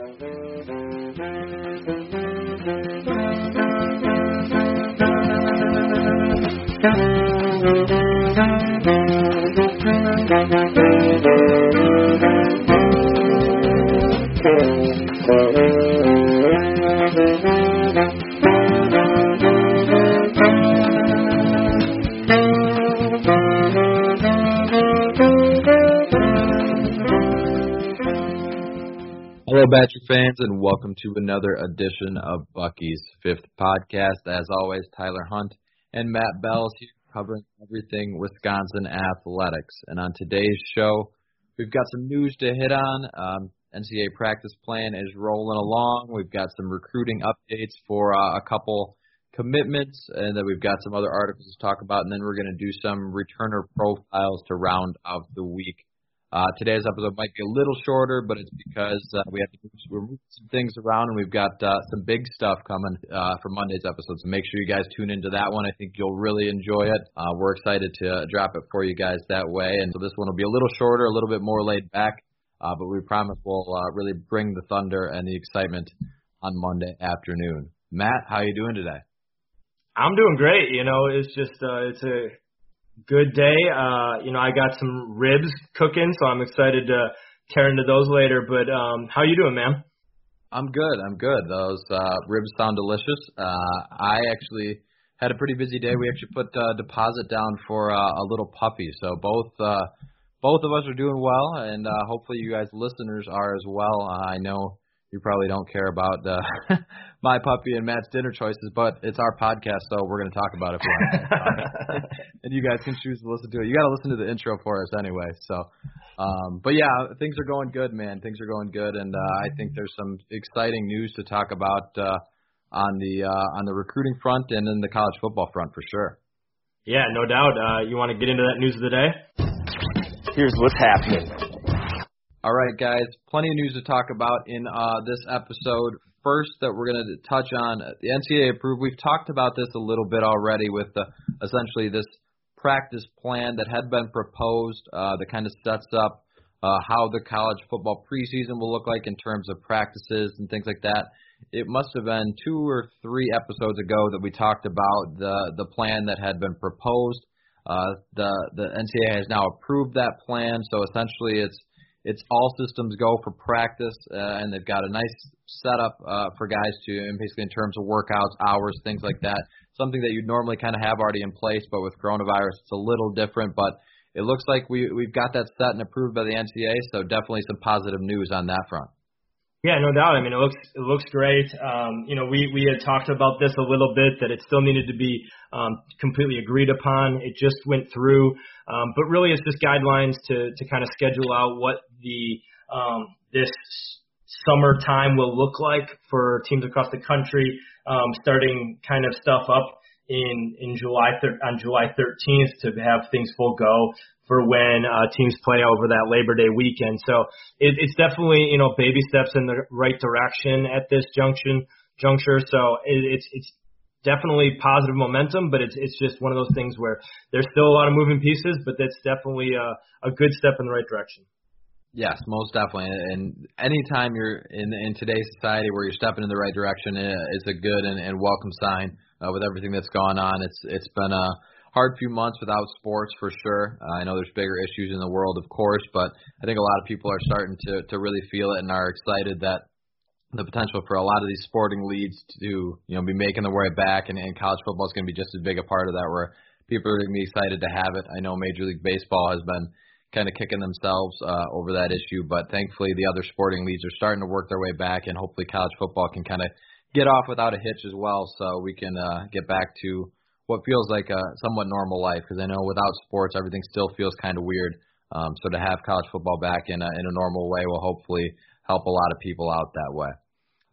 Hello, Badger fans, and welcome to another edition of Bucky's Fifth Podcast. As always, Tyler Hunt and Matt Bells here covering everything Wisconsin athletics. And on today's show, we've got some news to hit on. Um, NCAA practice plan is rolling along. We've got some recruiting updates for uh, a couple commitments, and then we've got some other articles to talk about. And then we're going to do some returner profiles to round out the week. Uh, today's episode might be a little shorter, but it's because uh, we have to we're moving some things around, and we've got uh, some big stuff coming uh, for Monday's episode. So make sure you guys tune into that one. I think you'll really enjoy it. Uh, we're excited to drop it for you guys that way, and so this one will be a little shorter, a little bit more laid back, uh, but we promise we'll uh, really bring the thunder and the excitement on Monday afternoon. Matt, how are you doing today? I'm doing great. You know, it's just uh, it's a good day. Uh, you know, I got some ribs cooking, so I'm excited to tear into those later. But um, how you doing, man? I'm good. I'm good. Those uh, ribs sound delicious. Uh, I actually had a pretty busy day. We actually put uh, deposit down for uh, a little puppy, so both uh, both of us are doing well, and uh, hopefully you guys listeners are as well. Uh, I know you probably don't care about uh, my puppy and Matt's dinner choices, but it's our podcast, so we're going to talk about it. For and you guys can choose to listen to it. You got to listen to the intro for us anyway. So, um, but yeah, things are going good, man. Things are going good, and uh, I think there's some exciting news to talk about uh, on the uh, on the recruiting front and in the college football front for sure. Yeah, no doubt. Uh, you want to get into that news of the day? Here's what's happening. All right, guys, plenty of news to talk about in uh, this episode. First, that we're going to touch on the NCAA approved. We've talked about this a little bit already with the, essentially this practice plan that had been proposed uh, that kind of sets up uh, how the college football preseason will look like in terms of practices and things like that. It must have been two or three episodes ago that we talked about the the plan that had been proposed. Uh, the the NCAA has now approved that plan, so essentially it's it's all systems go for practice, uh, and they've got a nice setup uh, for guys to, and basically in terms of workouts, hours, things like that. Something that you'd normally kind of have already in place, but with coronavirus, it's a little different. But it looks like we we've got that set and approved by the NCAA, so definitely some positive news on that front. Yeah, no doubt. I mean, it looks it looks great. Um, you know, we we had talked about this a little bit that it still needed to be um, completely agreed upon. It just went through, um, but really it's just guidelines to to kind of schedule out what the um, this summertime will look like for teams across the country, um, starting kind of stuff up in in July thir- on July 13th to have things full go for when uh, teams play over that Labor Day weekend. So it, it's definitely you know baby steps in the right direction at this junction juncture. So it, it's it's definitely positive momentum, but it's it's just one of those things where there's still a lot of moving pieces, but that's definitely a, a good step in the right direction. Yes, most definitely. And anytime you're in in today's society where you're stepping in the right direction, it's a good and, and welcome sign uh, with everything that's gone on. It's it's been a hard few months without sports for sure. Uh, I know there's bigger issues in the world, of course, but I think a lot of people are starting to to really feel it and are excited that the potential for a lot of these sporting leads to you know be making their way back, and, and college football is going to be just as big a part of that. Where people are going to be excited to have it. I know Major League Baseball has been kind of kicking themselves uh, over that issue, but thankfully the other sporting leagues are starting to work their way back, and hopefully college football can kind of get off without a hitch as well, so we can uh, get back to what feels like a somewhat normal life because I know without sports everything still feels kind of weird. Um, so to have college football back in a in a normal way will hopefully help a lot of people out that way.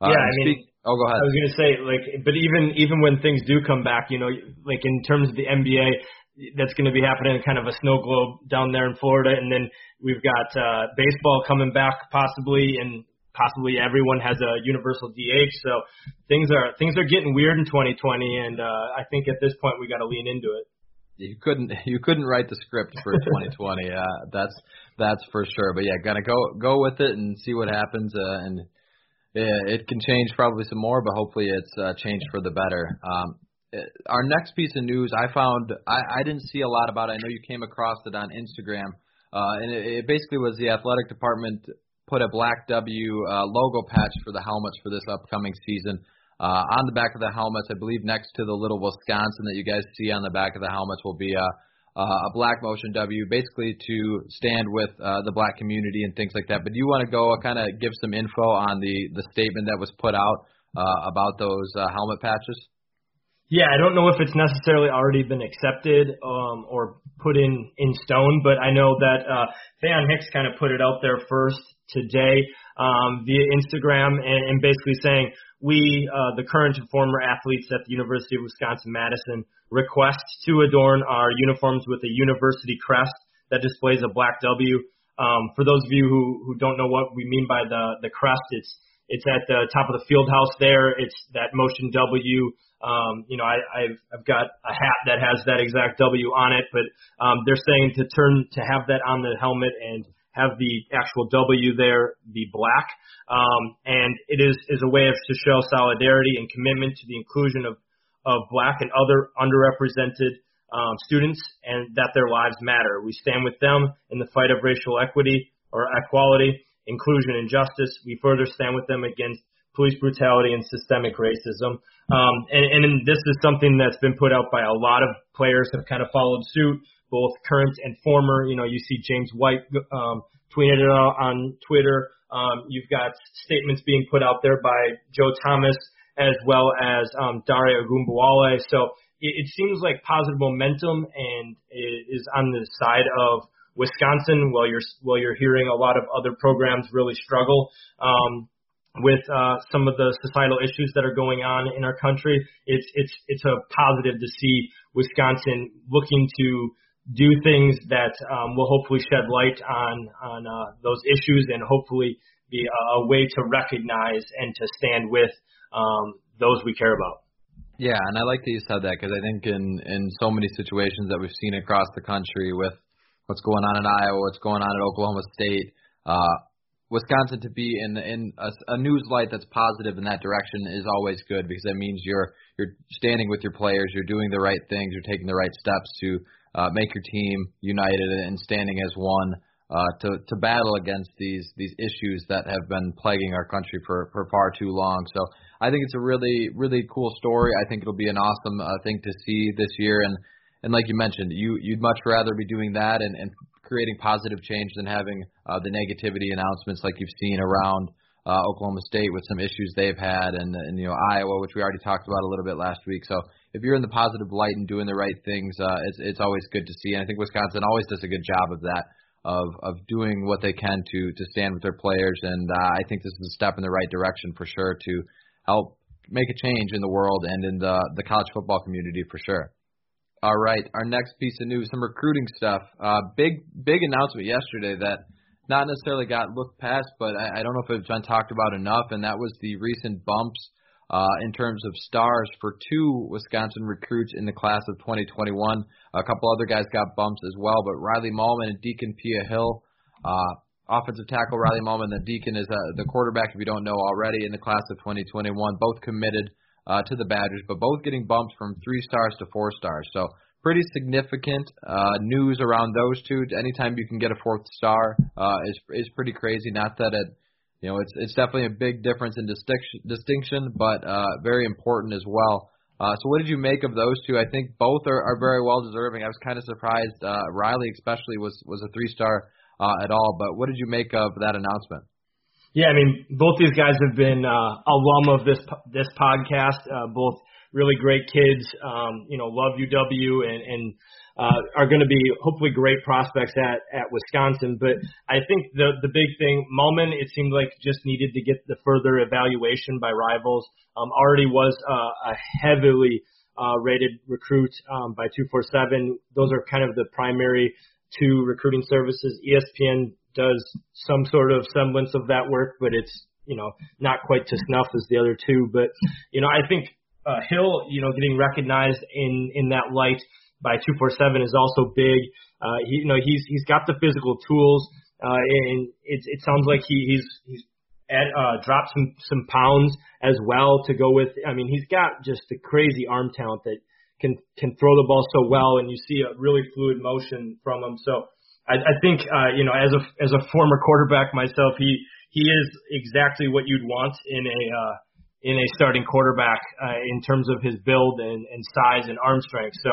Uh, yeah, I mean, oh, go ahead. I was gonna say like, but even even when things do come back, you know, like in terms of the NBA, that's going to be happening in kind of a snow globe down there in Florida, and then we've got uh, baseball coming back possibly, and possibly everyone has a universal DH. So things are things are getting weird in 2020, and uh, I think at this point we got to lean into it. You couldn't you couldn't write the script for 2020. uh, that's that's for sure. But yeah, gotta go go with it and see what happens. Uh, and Yeah, it can change probably some more, but hopefully it's uh, changed for the better. Um, our next piece of news I found I, I didn't see a lot about. It. I know you came across it on Instagram, uh, and it, it basically was the athletic department put a black W uh, logo patch for the helmets for this upcoming season. Uh, on the back of the helmets, I believe next to the little Wisconsin that you guys see on the back of the helmets will be a, a black motion W, basically to stand with uh, the black community and things like that. But do you want to go kind of give some info on the the statement that was put out uh, about those uh, helmet patches? Yeah, I don't know if it's necessarily already been accepted um, or put in in stone, but I know that uh, Hicks kind of put it out there first today um, via Instagram and, and basically saying we, uh, the current and former athletes at the University of Wisconsin-Madison, request to adorn our uniforms with a university crest that displays a black W. Um, for those of you who, who don't know what we mean by the, the crest, it's it's at the top of the field house there. It's that motion W. Um, you know, I, I've, I've got a hat that has that exact W on it, but um, they're saying to turn to have that on the helmet and have the actual W there the black. Um, and it is, is a way of, to show solidarity and commitment to the inclusion of, of black and other underrepresented um, students and that their lives matter. We stand with them in the fight of racial equity or equality, inclusion, and justice. We further stand with them against police brutality and systemic racism. Um, and, and this is something that's been put out by a lot of players have kind of followed suit both current and former. You know, you see James White um, tweeted it out on Twitter. Um, you've got statements being put out there by Joe Thomas as well as um, Dare Ogunbowale. So it, it seems like positive momentum and is on the side of Wisconsin. While you're while you're hearing a lot of other programs really struggle. Um, with uh, some of the societal issues that are going on in our country, it's it's it's a positive to see Wisconsin looking to do things that um, will hopefully shed light on on uh, those issues and hopefully be a, a way to recognize and to stand with um, those we care about. Yeah, and I like that you said that because I think in in so many situations that we've seen across the country with what's going on in Iowa, what's going on at Oklahoma State, uh, Wisconsin to be in in a, a news light that's positive in that direction is always good because that means you're you're standing with your players, you're doing the right things, you're taking the right steps to uh, make your team united and standing as one uh, to to battle against these these issues that have been plaguing our country for for far too long. So I think it's a really really cool story. I think it'll be an awesome uh, thing to see this year. And and like you mentioned, you you'd much rather be doing that and and creating positive change than having uh, the negativity announcements like you've seen around uh, Oklahoma State with some issues they've had, and, and you know Iowa, which we already talked about a little bit last week. So if you're in the positive light and doing the right things, uh, it's it's always good to see. And I think Wisconsin always does a good job of that, of of doing what they can to to stand with their players. And uh, I think this is a step in the right direction for sure to help make a change in the world and in the the college football community for sure. All right, our next piece of news, some recruiting stuff. Uh, big big announcement yesterday that not necessarily got looked past, but I, I don't know if it's been talked about enough, and that was the recent bumps uh, in terms of stars for two Wisconsin recruits in the class of 2021. A couple other guys got bumps as well, but Riley Mahlman and Deacon Pia Hill, uh, offensive tackle Riley Mahlman, the Deacon is uh, the quarterback, if you don't know already, in the class of 2021, both committed uh, to the Badgers, but both getting bumps from three stars to four stars. So pretty significant uh, news around those two. Anytime you can get a fourth star uh, is is pretty crazy. Not that it, you know, it's it's definitely a big difference in distinction, distinction, but uh, very important as well. Uh, so what did you make of those two? I think both are, are very well deserving. I was kind of surprised uh, Riley especially was was a three star uh, at all. But what did you make of that announcement? Yeah, I mean, both these guys have been uh, alum of this this podcast. Uh, both really great kids. Um, you know, love UW and, and uh, are going to be hopefully great prospects at at Wisconsin. But I think the the big thing, Mahlman, it seemed like just needed to get the further evaluation by rivals. Um, already was uh, a heavily uh, rated recruit um, by 247. Those are kind of the primary two recruiting services. ESPN does some sort of semblance of that work, but it's you know not quite to snuff as the other two. But you know I think uh, Hill, you know, getting recognized in in that light by 247 is also big. Uh, he, you know, he's he's got the physical tools, uh, and it it sounds like he, he's he's add, uh, drop some some pounds as well to go with. I mean, he's got just a crazy arm talent that can can throw the ball so well, and you see a really fluid motion from him. So I, I think uh, you know, as a as a former quarterback myself, he he is exactly what you'd want in a uh, in a starting quarterback uh, in terms of his build and, and size and arm strength. So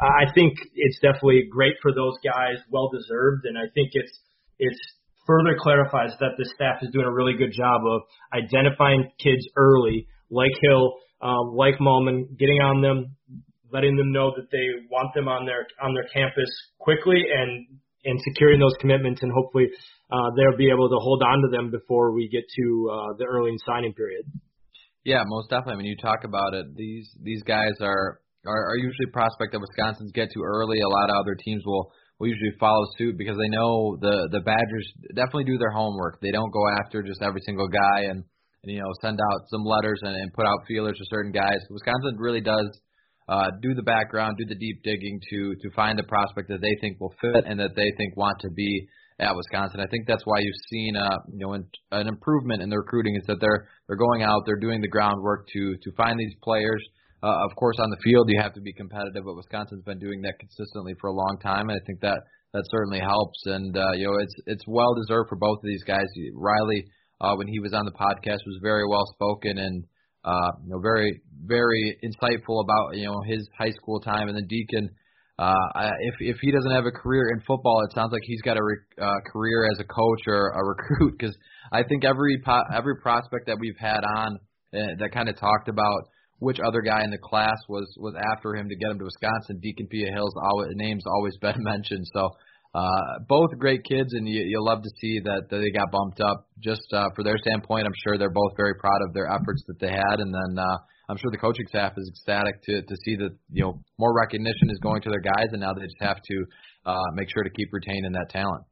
uh, I think it's definitely great for those guys, well deserved, and I think it's it's further clarifies that the staff is doing a really good job of identifying kids early, like Hill, um, like Mahlman, getting on them, letting them know that they want them on their on their campus quickly, and and securing those commitments, and hopefully uh, they'll be able to hold on to them before we get to uh, the early signing period. Yeah, most definitely. When you talk about it, these these guys are are, are usually prospect that Wisconsin's get to early. A lot of other teams will will usually follow suit because they know the the Badgers definitely do their homework. They don't go after just every single guy and, and you know send out some letters and, and put out feelers to certain guys. Wisconsin really does uh, do the background, do the deep digging to to find a prospect that they think will fit and that they think want to be at Wisconsin. I think that's why you've seen uh, you know an, an improvement in the recruiting is that they're they're going out, they're doing the groundwork to to find these players. Uh, of course, on the field you have to be competitive, but Wisconsin's been doing that consistently for a long time, and I think that that certainly helps. And uh, you know it's it's well deserved for both of these guys. Riley, uh, when he was on the podcast, was very well spoken and uh, you know very very insightful about you know his high school time, and then Deacon uh, if if he doesn't have a career in football, it sounds like he's got a re- uh, career as a coach or a recruit. Because I think every po- every prospect that we've had on uh, that kind of talked about which other guy in the class was was after him to get him to Wisconsin, Deacon Pia Hill's always, name's always been mentioned. So uh, both great kids, and you, you love to see that, that they got bumped up. Just uh, for their standpoint, I'm sure they're both very proud of their efforts that they had, and then. Uh, I'm sure the coaching staff is ecstatic to to see that you know more recognition is going to their guys, and now they just have to uh, make sure to keep retaining that talent.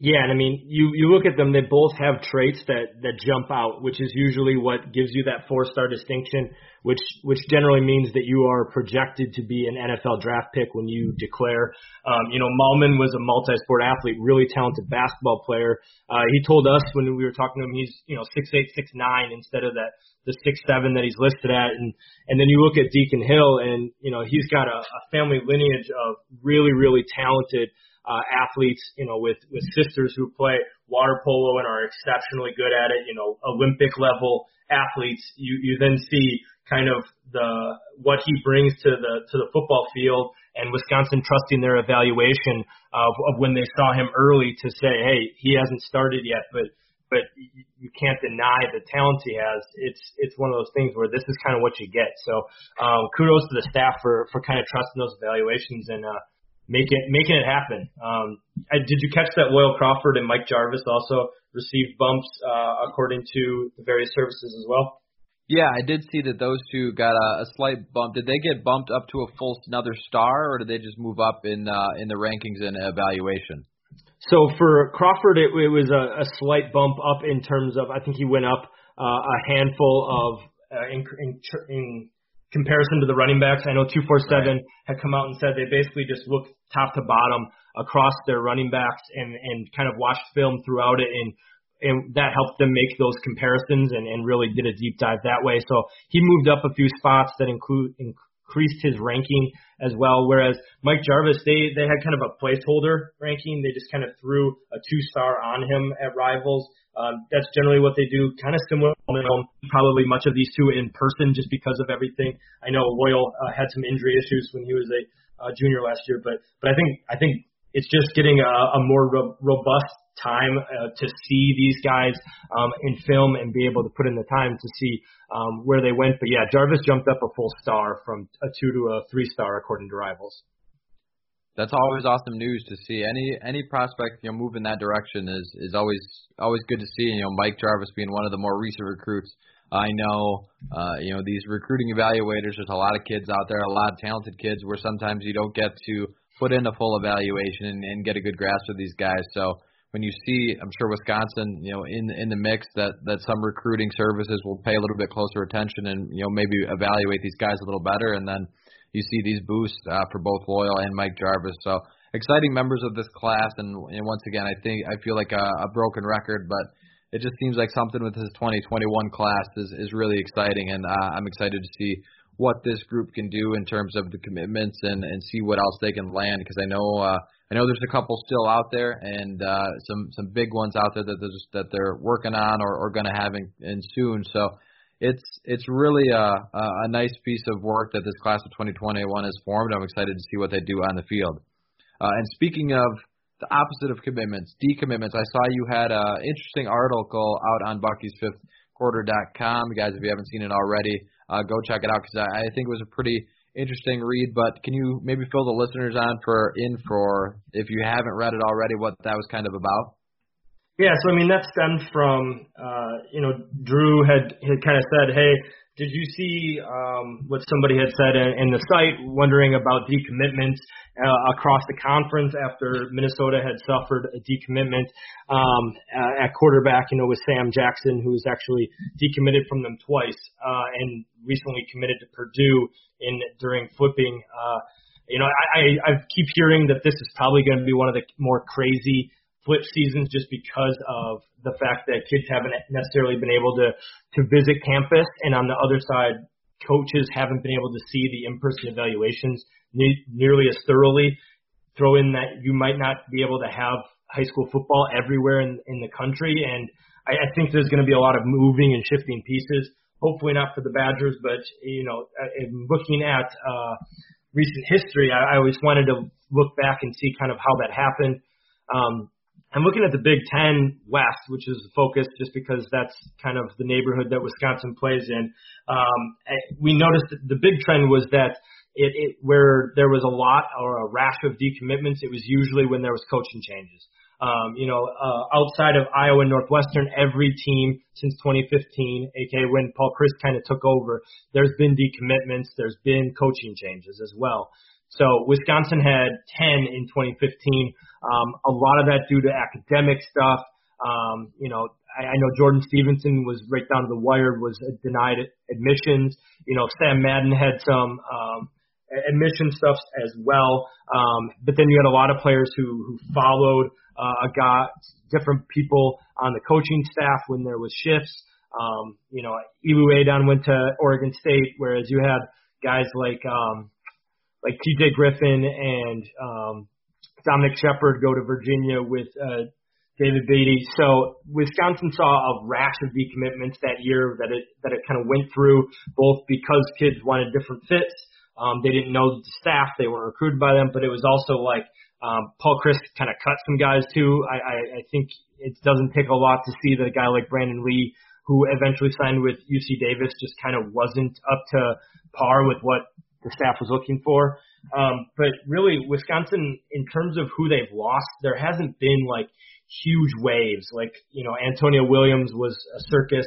Yeah, and I mean, you you look at them; they both have traits that that jump out, which is usually what gives you that four star distinction, which which generally means that you are projected to be an NFL draft pick when you declare. Um, you know, Mahlman was a multi sport athlete, really talented basketball player. Uh, he told us when we were talking to him, he's you know six eight six nine instead of that the six seven that he's listed at, and and then you look at Deacon Hill, and you know he's got a, a family lineage of really really talented uh, athletes, you know, with with sisters who play water polo and are exceptionally good at it, you know, Olympic level athletes. You you then see kind of the what he brings to the to the football field and Wisconsin trusting their evaluation of, of when they saw him early to say, hey, he hasn't started yet, but but you can't deny the talent he has. It's it's one of those things where this is kind of what you get. So um, kudos to the staff for for kind of trusting those evaluations and uh, making making it happen. Um, I, did you catch that Loyal Crawford and Mike Jarvis also received bumps uh, according to the various services as well? Yeah, I did see that those two got a, a slight bump. Did they get bumped up to a full another star, or did they just move up in uh, in the rankings and evaluation? So for Crawford, it, it was a, a slight bump up in terms of I think he went up uh, a handful of uh, in, in, in comparison to the running backs. I know 247 right. had come out and said they basically just looked top to bottom across their running backs and and kind of watched film throughout it and and that helped them make those comparisons and, and really did a deep dive that way. So he moved up a few spots that include increased his ranking as well. Whereas Mike Jarvis, they they had kind of a placeholder ranking. They just kind of threw a two star on him at Rivals. Um, that's generally what they do, kind of similar. Probably much of these two in person, just because of everything. I know Loyal uh, had some injury issues when he was a uh, junior last year, but but I think I think it's just getting a, a more ro- robust time uh, to see these guys um, in film and be able to put in the time to see um, where they went. But yeah, Jarvis jumped up a full star from a two to a three star according to Rivals. That's always awesome news to see. Any any prospect you know move in that direction is is always always good to see. You know, Mike Jarvis being one of the more recent recruits. I know, uh, you know, these recruiting evaluators. There's a lot of kids out there, a lot of talented kids, where sometimes you don't get to put in a full evaluation and, and get a good grasp of these guys. So when you see, I'm sure Wisconsin, you know, in in the mix that that some recruiting services will pay a little bit closer attention and you know maybe evaluate these guys a little better, and then you see these boosts uh, for both Loyal and Mike Jarvis. So exciting members of this class, and, and once again, I think I feel like a, a broken record, but it just seems like something with this 2021 class is is really exciting, and uh, I'm excited to see what this group can do in terms of the commitments and and see what else they can land because I know uh, I know there's a couple still out there and uh, some some big ones out there that they're just, that they're working on or, or going to have in, in soon. So it's it's really a, a nice piece of work that this class of 2021 has formed. I'm excited to see what they do on the field. Uh, and speaking of the opposite of commitments, decommitments, I saw you had an interesting article out on Bucky's Fifth Quarter.com. Guys, if you haven't seen it already, uh, go check it out because I, I think it was a pretty interesting read. But can you maybe fill the listeners on for in for if you haven't read it already, what that was kind of about? Yeah, so I mean that stemmed from uh, you know Drew had had kind of said, hey, did you see um, what somebody had said in, in the site, wondering about decommitments uh, across the conference after Minnesota had suffered a decommitment um, at quarterback, you know, with Sam Jackson, who was actually decommitted from them twice uh, and recently committed to Purdue in during flipping. Uh, you know, I, I, I keep hearing that this is probably going to be one of the more crazy flip seasons just because of the fact that kids haven't necessarily been able to to visit campus, and on the other side, coaches haven't been able to see the in-person evaluations ne- nearly as thoroughly. Throw in that you might not be able to have high school football everywhere in, in the country, and I, I think there's going to be a lot of moving and shifting pieces. Hopefully not for the Badgers, but you know, looking at uh, recent history, I, I always wanted to look back and see kind of how that happened. Um, I'm looking at the Big Ten West, which is the focus just because that's kind of the neighborhood that Wisconsin plays in. Um, we noticed that the big trend was that it, it where there was a lot or a rash of decommitments, it was usually when there was coaching changes. Um, you know, uh, outside of Iowa and Northwestern, every team since 2015, aka when Paul Chryst kind of took over, there's been decommitments, there's been coaching changes as well. So Wisconsin had 10 in 2015. Um, a lot of that due to academic stuff. Um, you know, I, I know Jordan Stevenson was right down to the wire, was denied admissions. You know, Sam Madden had some um, admission stuff as well. Um, but then you had a lot of players who who followed uh, a guy, different people on the coaching staff when there was shifts. Um, you know, Elu Adon went to Oregon State, whereas you had guys like um, like T.J. Griffin and um, Dominic Shepherd go to Virginia with uh, David Beatty. So Wisconsin saw a rash of decommitments that year that it that it kind of went through, both because kids wanted different fits. Um, they didn't know the staff, they weren't recruited by them, but it was also like um, Paul Chryst kind of cut some guys too. I, I, I think it doesn't take a lot to see that a guy like Brandon Lee, who eventually signed with UC Davis, just kind of wasn't up to par with what the staff was looking for. Um, but really, Wisconsin, in terms of who they've lost, there hasn't been like huge waves. Like you know, Antonio Williams was a circus,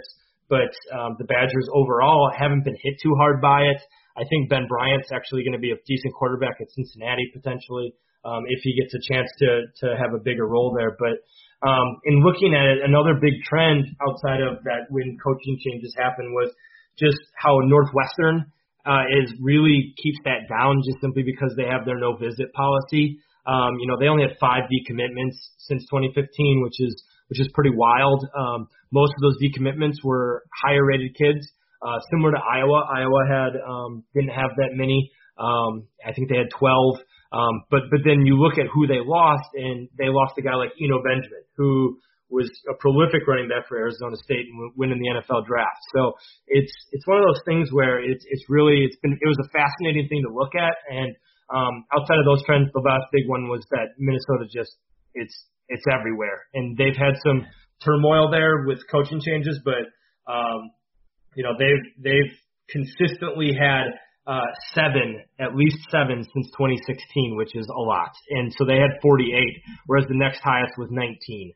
but um, the Badgers overall haven't been hit too hard by it. I think Ben Bryant's actually going to be a decent quarterback at Cincinnati potentially um, if he gets a chance to to have a bigger role there. But um, in looking at it, another big trend outside of that when coaching changes happened was just how Northwestern uh, is really keeps that down just simply because they have their no visit policy. Um, you know, they only had five decommitments since 2015, which is which is pretty wild. Um, most of those decommitments were higher rated kids, uh, similar to Iowa. Iowa had um, didn't have that many. Um, I think they had 12. Um, but but then you look at who they lost, and they lost a guy like Eno Benjamin, who was a prolific running back for Arizona State and winning the NFL draft. So it's it's one of those things where it's it's really it's been it was a fascinating thing to look at. And um, outside of those trends, the last big one was that Minnesota just it's it's everywhere, and they've had some turmoil there with coaching changes, but um, you know they've they've consistently had uh, seven, at least seven since 2016, which is a lot. And so they had 48, whereas the next highest was 19.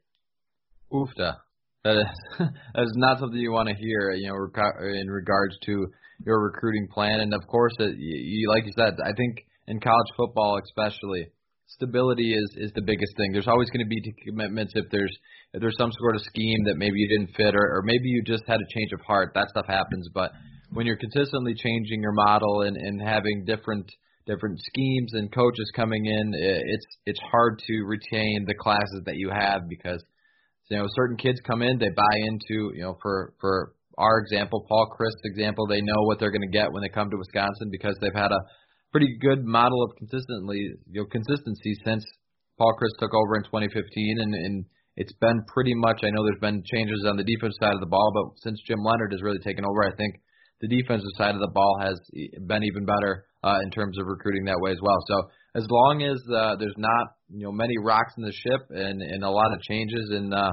Oofda. That is that is not something you want to hear, you know, in regards to your recruiting plan. And of course, it, you, like you said, I think in college football especially, stability is is the biggest thing. There's always going to be commitments if there's if there's some sort of scheme that maybe you didn't fit, or, or maybe you just had a change of heart. That stuff happens. But when you're consistently changing your model and and having different different schemes and coaches coming in, it's it's hard to retain the classes that you have because you know, certain kids come in, they buy into, you know, for for our example, Paul Chryst's example, they know what they're going to get when they come to Wisconsin because they've had a pretty good model of consistently, you know, consistency since Paul Chryst took over in 2015, and, and it's been pretty much. I know there's been changes on the defensive side of the ball, but since Jim Leonhard has really taken over, I think the defensive side of the ball has been even better uh, in terms of recruiting that way as well. So as long as uh, there's not you know many rocks in the ship and and a lot of changes in uh,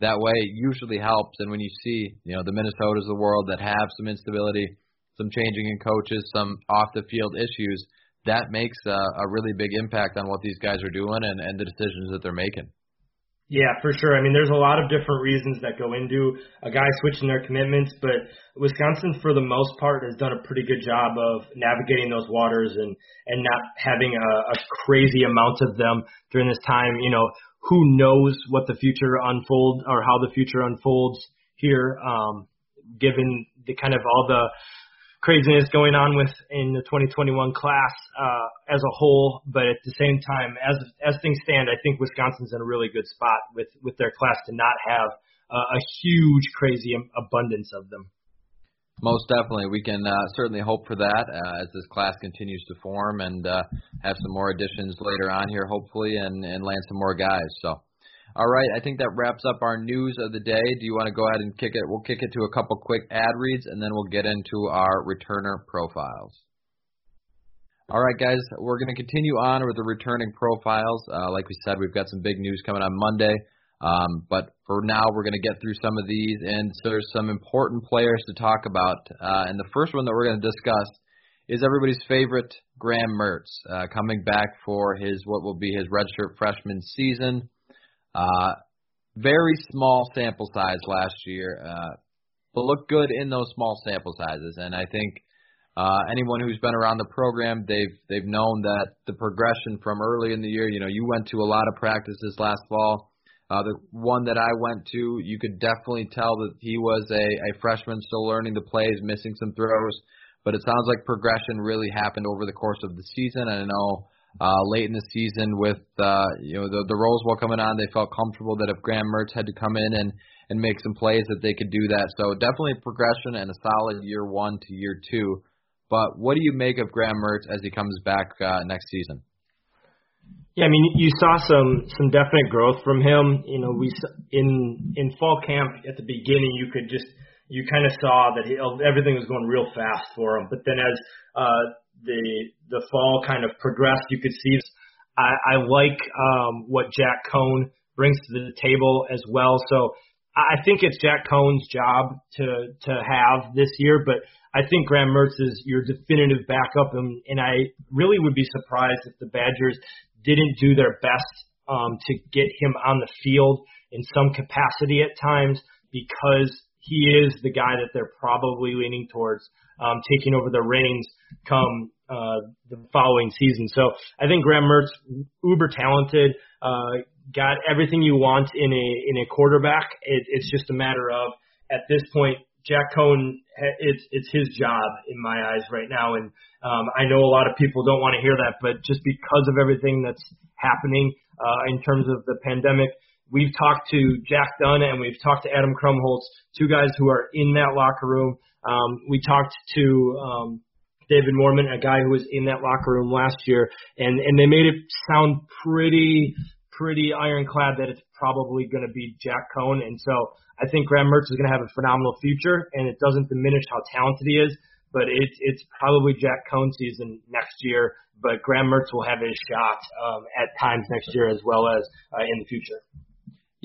that way, it usually helps. And when you see you know the Minnesotas of the world that have some instability, some changing in coaches, some off the field issues, that makes a, a really big impact on what these guys are doing and, and the decisions that they're making. Yeah, for sure. I mean, there's a lot of different reasons that go into a guy switching their commitments, but Wisconsin, for the most part, has done a pretty good job of navigating those waters and and not having a, a crazy amount of them during this time. You know, who knows what the future unfold or how the future unfolds here, um, given the kind of all the craziness going on with in the 2021 class uh, as a whole, but at the same time, as as things stand, I think Wisconsin's in a really good spot with with their class to not have uh, a huge, crazy abundance of them. Most definitely, we can uh, certainly hope for that uh, as this class continues to form and uh, have some more additions later on here, hopefully, and and land some more guys. So. All right, I think that wraps up our news of the day. Do you want to go ahead and kick it? We'll kick it to a couple quick ad reads, and then we'll get into our returner profiles. All right, guys, we're going to continue on with the returning profiles. Uh, like we said, we've got some big news coming on Monday. Um, but for now, we're going to get through some of these, and so there's some important players to talk about. Uh, and the first one that we're going to discuss is everybody's favorite Graham Mertz, uh, coming back for his what will be his redshirt freshman season. Uh, very small sample size last year, uh, but looked good in those small sample sizes. And I think uh, anyone who's been around the program, they've they've known that the progression from early in the year. You know, you went to a lot of practices last fall. Uh, the one that I went to, you could definitely tell that he was a, a freshman still learning the plays, missing some throws. But it sounds like progression really happened over the course of the season. I know uh, late in the season with uh, you know the the Rose Bowl coming on, they felt comfortable that if Graham Mertz had to come in and and make some plays that they could do that. So definitely progression and a solid year one to year two. But what do you make of Graham Mertz as he comes back uh, next season? Yeah, I mean, you saw some some definite growth from him. You know, we in in fall camp at the beginning, you could just you kind of saw that he, everything was going real fast for him. But then as uh, the the fall kind of progressed, you could see. I, I like um, what Jack Coan brings to the table as well. So I think it's Jack Coan's job to to have this year, but I think Graham Mertz is your definitive backup, and, and I really would be surprised if the Badgers didn't do their best um, to get him on the field in some capacity at times because he is the guy that they're probably leaning towards um, taking over the reins come uh, the following season. So I think Graham Mertz, uber talented, uh, got everything you want in a in a quarterback. It, it's just a matter of at this point, Jack Coan, it's it's his job in my eyes right now, and um, I know a lot of people don't want to hear that, but just because of everything that's happening uh, in terms of the pandemic, we've talked to Jack Dunn and we've talked to Adam Krumholz, two guys who are in that locker room. Um, we talked to um, David Moorman, a guy who was in that locker room last year, and and they made it sound pretty pretty ironclad that it's probably going to be Jack Coan, and so I think Graham Mertz is going to have a phenomenal future, and it doesn't diminish how talented he is, but it's it's probably Jack Coan season next year, but Graham Mertz will have his shot um, at times next year as well as uh, in the future.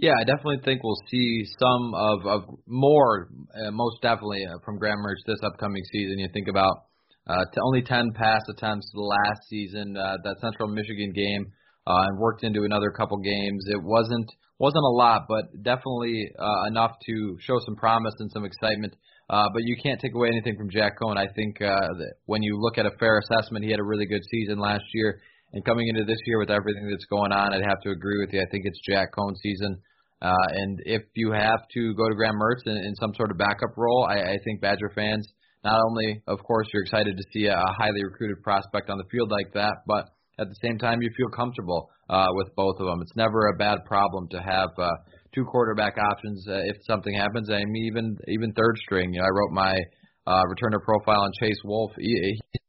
Yeah, I definitely think we'll see some of, of more, uh, most definitely, uh, from Graham Mertz this upcoming season. You think about uh, to only 10 pass attempts last season, uh, that Central Michigan game, uh, and worked into another couple games. It wasn't wasn't a lot, but definitely uh, enough to show some promise and some excitement. Uh, but you can't take away anything from Jack Coan. I think uh, that when you look at a fair assessment, he had a really good season last year. And coming into this year with everything that's going on, I'd have to agree with you. I think it's Jack Coan's season. Uh, and if you have to go to Graham Mertz in, in some sort of backup role, I, I think Badger fans, not only, of course, you're excited to see a highly recruited prospect on the field like that, but at the same time, you feel comfortable uh, with both of them. It's never a bad problem to have uh, two quarterback options uh, if something happens. I mean, even even third string. You know, I wrote my uh, returner profile on Chase Wolf. He, he's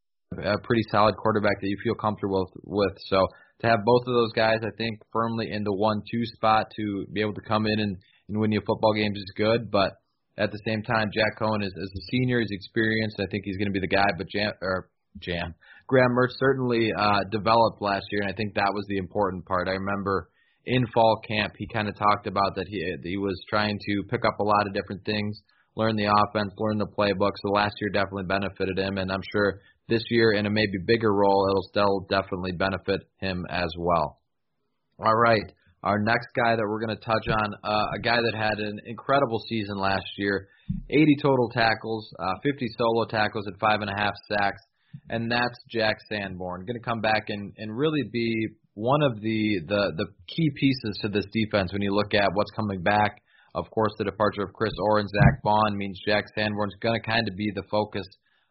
a pretty solid quarterback that you feel comfortable with. So to have both of those guys, I think firmly in the one-two spot to be able to come in and, and win you football games is good. But at the same time, Jack Coan is, is a senior. He's experienced. I think he's going to be the guy. But Jam or Jam Graham Mertz certainly uh, developed last year, and I think that was the important part. I remember in fall camp, he kind of talked about that he he was trying to pick up a lot of different things, learn the offense, learn the playbook. So last year definitely benefited him, and I'm sure this year in a maybe bigger role, it'll still definitely benefit him as well. All right, our next guy that we're going to touch on, uh, a guy that had an incredible season last year, 80 total tackles, uh, 50 solo tackles, and five and a half sacks, and that's Jack Sanborn. Going to come back and and really be one of the, the the key pieces to this defense when you look at what's coming back. Of course, the departure of Chris Orr and Zack Baun means Jack Sanborn's going to kind of be the focus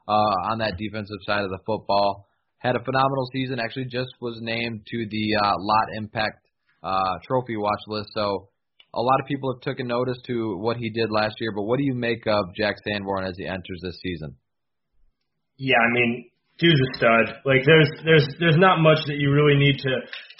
uh, on that defensive side of the football. Had a phenomenal season. Actually, just was named to the uh, Lott Impact uh, Trophy watch list. So a lot of people have taken notice to what he did last year. But what do you make of Jack Sanborn as he enters this season? Yeah, I mean, dude's a stud. Like there's there's there's not much that you really need to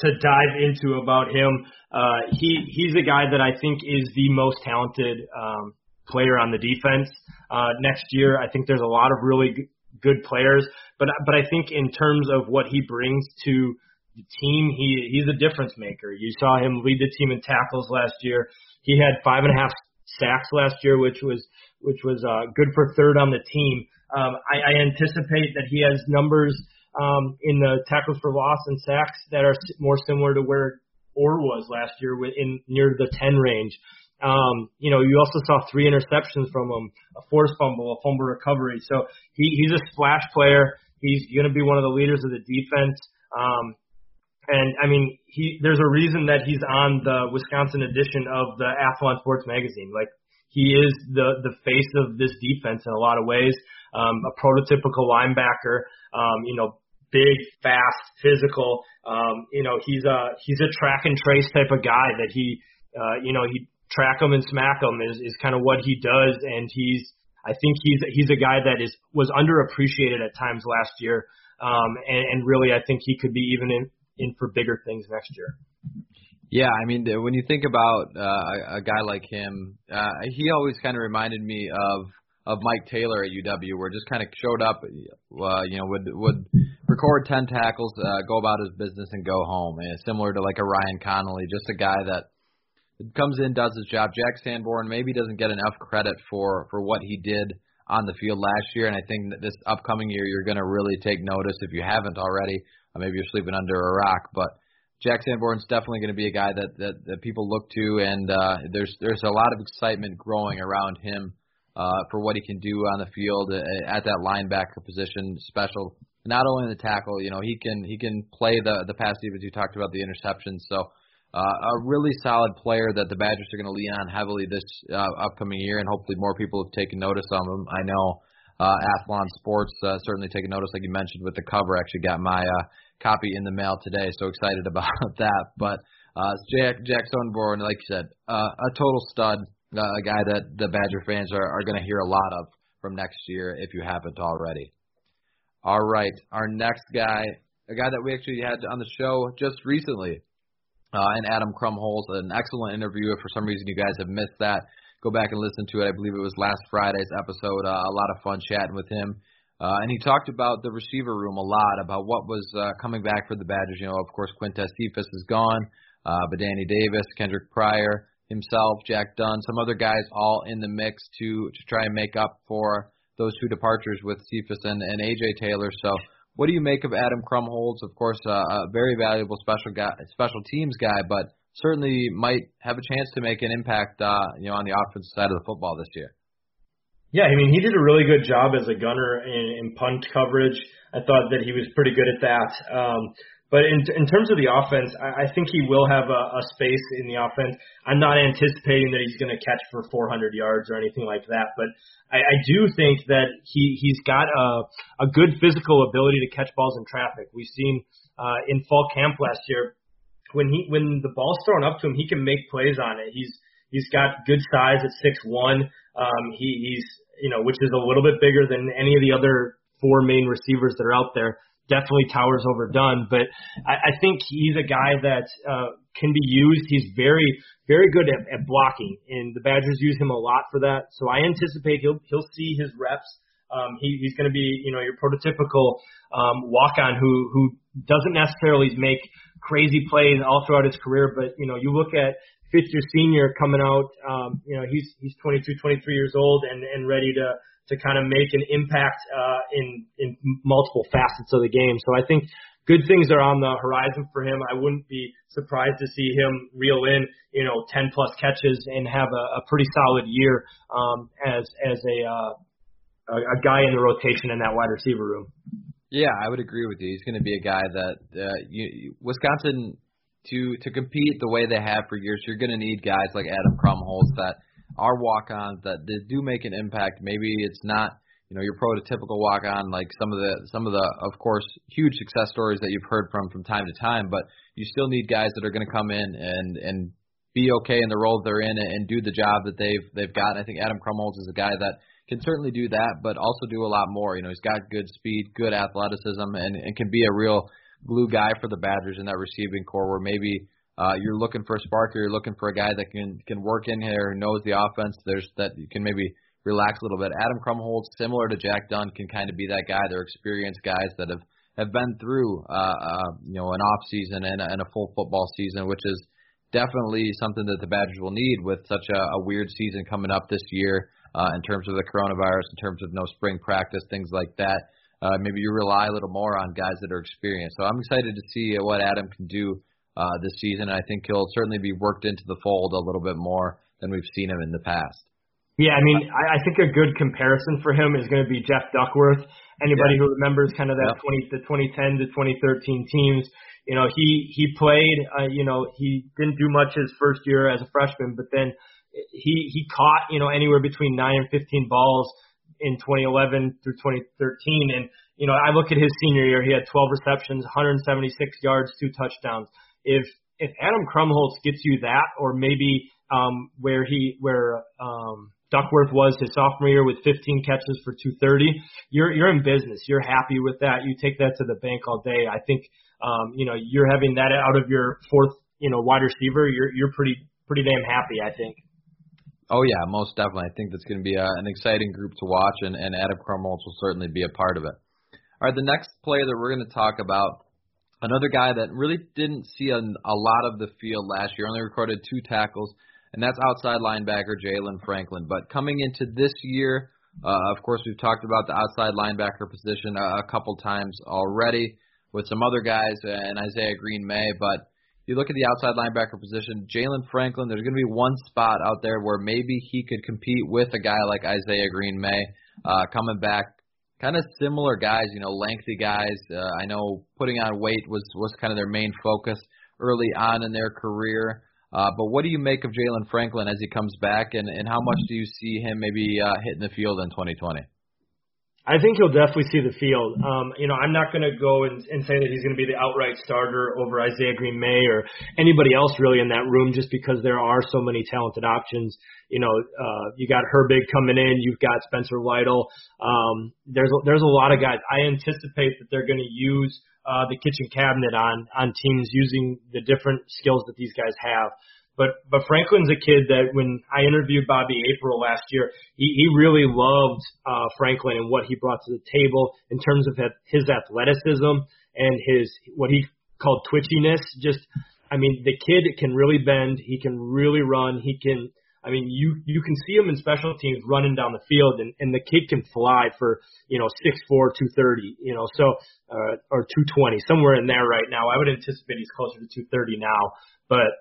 to dive into about him. Uh, he he's a guy that I think is the most talented um, player on the defense. Uh, next year, I think there's a lot of really g- good players, but but I think in terms of what he brings to the team, he he's a difference maker. You saw him lead the team in tackles last year. He had five and a half sacks last year, which was which was uh, good for third on the team. Um, I, I anticipate that he has numbers um, in the tackles for loss and sacks that are more similar to where Orr was last year, in near the 10 range. Um, you know, you also saw three interceptions from him, a forced fumble, a fumble recovery. So he, he's a splash player. He's going to be one of the leaders of the defense. Um, and I mean, he there's a reason that he's on the Wisconsin edition of the Athlon Sports magazine. Like he is the the face of this defense in a lot of ways um, a prototypical linebacker. Um, you know, big, fast, physical. Um, you know, he's a he's a track and trace type of guy that he, uh, you know, he track him and smack him is is kind of what he does, and he's I think he's he's a guy that is was underappreciated at times last year, um, and, and really I think he could be even in in for bigger things next year. Yeah, I mean, when you think about uh, a, guy like him, uh, he always kind of reminded me of of Mike Taylor at UW, where just kind of showed up, uh, you know, would would record ten tackles, uh, go about his business, and go home. And similar to like a Ryan Connelly, just a guy that comes in, does his job. Jack Sanborn maybe doesn't get enough credit for for what he did on the field last year, and I think that this upcoming year you're going to really take notice if you haven't already. Or maybe you're sleeping under a rock, but Jack Sanborn's definitely going to be a guy that that, that people look to, and uh, there's there's a lot of excitement growing around him uh, for what he can do on the field at that linebacker position. Special, not only the tackle, you know, he can he can play the the pass defense. You talked about the interceptions, so. Uh, a really solid player that the Badgers are going to lean on heavily this uh, upcoming year, and hopefully more people have taken notice of him. I know uh, Athlon Sports uh, certainly taken notice, like you mentioned with the cover. Actually, got my uh, copy in the mail today, so excited about that. But uh, Jack Jack Sanborn, like you said, uh, a total stud uh, a guy that the Badger fans are, are going to hear a lot of from next year if you haven't already. All right, our next guy, a guy that we actually had on the show just recently, uh, and Adam Krumholz, an excellent interview. If for some reason you guys have missed that, go back and listen to it. I believe it was last Friday's episode. Uh, a lot of fun chatting with him. Uh, and he talked about the receiver room a lot, about what was uh, coming back for the Badgers. You know, of course, Quintez Cephus is gone, uh, but Danny Davis, Kendric Pryor, himself, Jack Dunn, some other guys all in the mix to to try and make up for those two departures with Cephus and, and AJ Taylor. So, what do you make of Adam Krumholz? Of course, uh, a very valuable special guy, special teams guy, but certainly might have a chance to make an impact, uh, you know, on the offensive side of the football this year. Yeah, I mean, he did a really good job as a gunner in, in punt coverage. I thought that he was pretty good at that. Um, but in in terms of the offense, I, I think he will have a, a space in the offense. I'm not anticipating that he's going to catch for 400 yards or anything like that, but I, I do think that he he's got a a good physical ability to catch balls in traffic. We've seen uh, in fall camp last year when he when the ball's thrown up to him, he can make plays on it. He's He's got good size at six one. Um, he, he's you know which is a little bit bigger than any of the other four main receivers that are out there. Definitely towers over Dunn, but I, I think he's a guy that uh, can be used. He's very, very good at, at blocking, and the Badgers use him a lot for that. So I anticipate he'll he'll see his reps. Um, he, he's going to be, you know, your prototypical um, walk-on who who doesn't necessarily make crazy plays all throughout his career, but you know, you look at Fitz, senior coming out, um, you know, he's he's 22, 23 years old and and ready to to kind of make an impact uh, in in multiple facets of the game. So I think good things are on the horizon for him. I wouldn't be surprised to see him reel in, you know, 10 plus catches and have a, a pretty solid year um, as as a, uh, a a guy in the rotation in that wide receiver room. Yeah, I would agree with you. He's going to be a guy that uh, you, Wisconsin to to compete the way they have for years. You're going to need guys like Adam Krumholz that are walk-ons that do make an impact. Maybe it's not you know your prototypical walk-on like some of the some of the of course huge success stories that you've heard from from time to time, but you still need guys that are going to come in and and be okay in the role they're in and do the job that they've they've got. I think Adam Krumholz is a guy that can certainly do that, but also do a lot more. You know, he's got good speed, good athleticism, and, and can be a real glue guy for the Badgers in that receiving corps where maybe uh, you're looking for a spark or you're looking for a guy that can can work in here, knows the offense. There's that you can maybe relax a little bit. Adam Krumholz, similar to Jack Dunn, can kind of be that guy. They're experienced guys that have have been through uh, uh, you know an off season and and a full football season, which is definitely something that the Badgers will need with such a, a weird season coming up this year uh, in terms of the coronavirus, in terms of no spring practice, things like that. Uh, maybe you rely a little more on guys that are experienced. So I'm excited to see what Adam can do uh, this season. I think he'll certainly be worked into the fold a little bit more than we've seen him in the past. Yeah, I mean, I, I think a good comparison for him is going to be Jeff Duckworth. Anybody yeah. who remembers kind of that yep. 20 the 2010 to 2013 teams, you know, he he played, uh, you know, he didn't do much his first year as a freshman, but then he he caught, you know, anywhere between 9 and 15 balls in 2011 through 2013 and you know, I look at his senior year, he had 12 receptions, 176 yards, two touchdowns. If if Adam Krumholz gets you that, or maybe um, where he where um, Duckworth was his sophomore year with 15 catches for 230. You're you're in business. You're happy with that. You take that to the bank all day. I think um, you know you're having that out of your fourth you know wide receiver. You're you're pretty pretty damn happy. I think. Oh yeah, most definitely. I think that's going to be a, an exciting group to watch, and, and Adam Krumholz will certainly be a part of it. All right, the next player that we're going to talk about, another guy that really didn't see a, a lot of the field last year, only recorded two tackles and that's outside linebacker Jaylan Franklin. But coming into this year, uh, of course, we've talked about the outside linebacker position a, a couple times already with some other guys and Izayah Green-May. But you look at the outside linebacker position, Jaylan Franklin, there's going to be one spot out there where maybe he could compete with a guy like Izayah Green-May uh, coming back. Kind of similar guys, you know, lengthy guys. Uh, I know putting on weight was was kind of their main focus early on in their career. Uh, but what do you make of Jaylan Franklin as he comes back, and, and how much do you see him maybe uh, hitting the field in 2020? I think he'll definitely see the field. Um, you know, I'm not going to go and, and say that he's going to be the outright starter over Izayah Green-May or anybody else really in that room, just because there are so many talented options. You know, uh, you got Herbig coming in, you've got Spencer Lytle. Um, there's a, there's a lot of guys. I anticipate that they're going to use uh, the kitchen cabinet on on teams using the different skills that these guys have. But but Franklin's a kid that when I interviewed Bobby April last year, he, he really loved uh, Franklin and what he brought to the table in terms of his athleticism and his what he called twitchiness. Just I mean, the kid can really bend, he can really run, he can I mean, you you can see him in special teams running down the field, and and the kid can fly for you know six four, two thirty, you know, so uh, or two twenty, somewhere in there right now. I would anticipate he's closer to two thirty now, but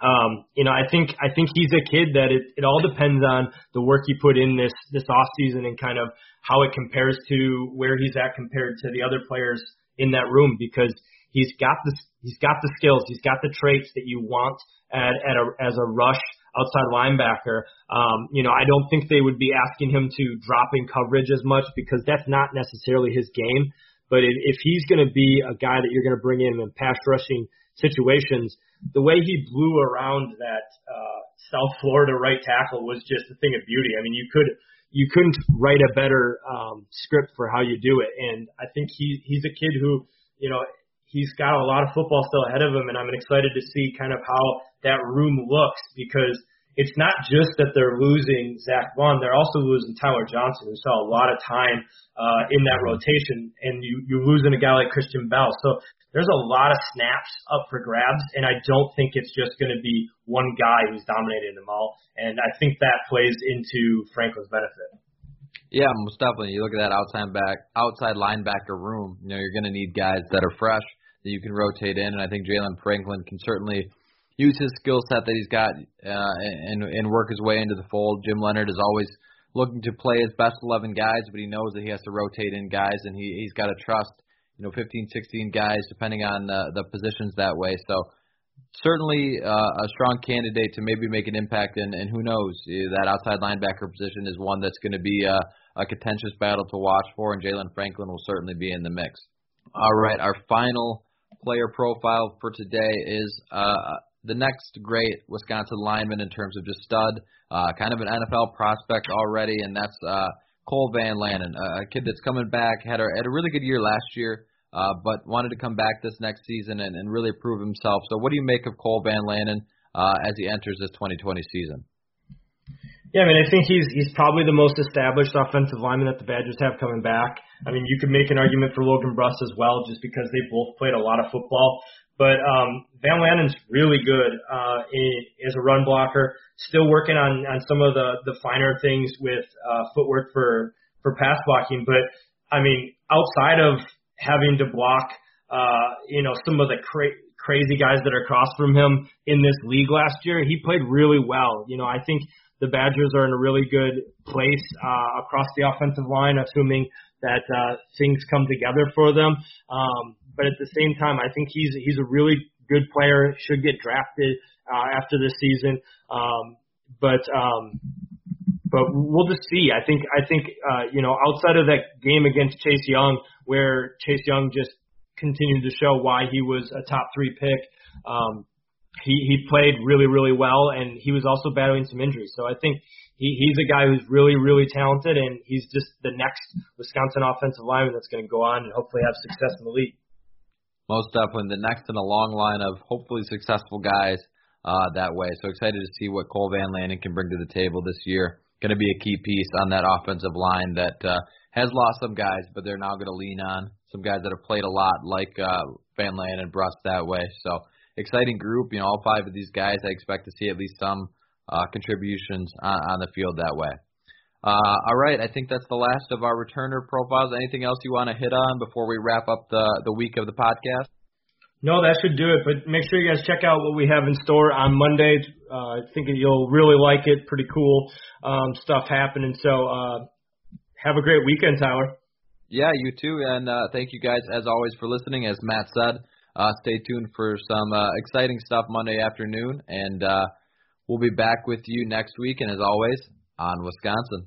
um, you know, I think I think he's a kid that it it all depends on the work he put in this this off season and kind of how it compares to where he's at compared to the other players in that room because he's got the he's got the skills, he's got the traits that you want at, at a, as a rush outside linebacker. Um, you know, I don't think they would be asking him to drop in coverage as much because that's not necessarily his game. But if he's going to be a guy that you're going to bring in in pass rushing situations. The way he blew around that uh, South Florida right tackle was just a thing of beauty. I mean, you could you couldn't write a better um, script for how you do it. And I think he he's a kid who you know he's got a lot of football still ahead of him, and I'm excited to see kind of how that room looks because it's not just that they're losing Zack Baun, they're also losing Tyler Johnson, who saw a lot of time uh, in that rotation, and you you losing a guy like Christian Bell. So there's a lot of snaps up for grabs, and I don't think it's just going to be one guy who's dominating them all. And I think that plays into Franklin's benefit. Yeah, most definitely. You look at that outside back, outside linebacker room. You know, you're going to need guys that are fresh that you can rotate in, and I think Jaylan Franklin can certainly use his skill set that he's got uh, and and work his way into the fold. Jim Leonhard is always looking to play his best 11 guys, but he knows that he has to rotate in guys, and he he's got to trust you know 15, 16 guys depending on uh, the positions that way. So certainly uh, a strong candidate to maybe make an impact, and, and who knows that outside linebacker position is one that's going to be a, a contentious battle to watch for, and Jaylan Franklin will certainly be in the mix. All right, our final player profile for today is uh, the next great Wisconsin lineman in terms of just stud, uh, kind of an NFL prospect already, and that's uh, Cole Van Lanen, a kid that's coming back, had a, had a really good year last year, uh, but wanted to come back this next season and, and really prove himself. So, what do you make of Cole Van Lanen uh, as he enters this 2020 season? Yeah, I mean, I think he's he's probably the most established offensive lineman that the Badgers have coming back. I mean, you could make an argument for Logan Bruss as well, just because they both played a lot of football. But um, Van Lanen's really good uh, in, as a run blocker. Still working on on some of the the finer things with uh, footwork for for pass blocking. But I mean, outside of having to block, uh, you know, some of the cra- crazy guys that are across from him in this league last year, he played really well. You know, I think the Badgers are in a really good place uh, across the offensive line, assuming that uh, things come together for them. Um, but at the same time, I think he's he's a really good player. Should get drafted uh, after this season. Um, but um, but we'll just see. I think I think uh, you know outside of that game against Chase Young, where Chase Young just continued to show why he was a top three pick. Um, he he played really really well, and he was also battling some injuries. So I think he, he's a guy who's really, really talented, and he's just the next Wisconsin offensive lineman that's going to go on and hopefully have success in the league. Most definitely, the next in a long line of hopefully successful guys uh, that way. So excited to see what Cole Van Lanen can bring to the table this year. Going to be a key piece on that offensive line that uh, has lost some guys, but they're now going to lean on some guys that have played a lot, like uh, Van Lanen and Bruss that way. So exciting group. You know, all five of these guys, I expect to see at least some uh, contributions on, on the field that way. Uh, all right, I think that's the last of our returner profiles. Anything else you want to hit on before we wrap up the the week of the podcast? No, that should do it. But make sure you guys check out what we have in store on Monday. Uh, I think you'll really like it. Pretty cool um, stuff happening. So uh, have a great weekend, Tyler. Yeah, you too. And uh, thank you guys, as always, for listening. As Matt said, uh, stay tuned for some uh, exciting stuff Monday afternoon. And uh, We'll be back with you next week, and as always, on Wisconsin.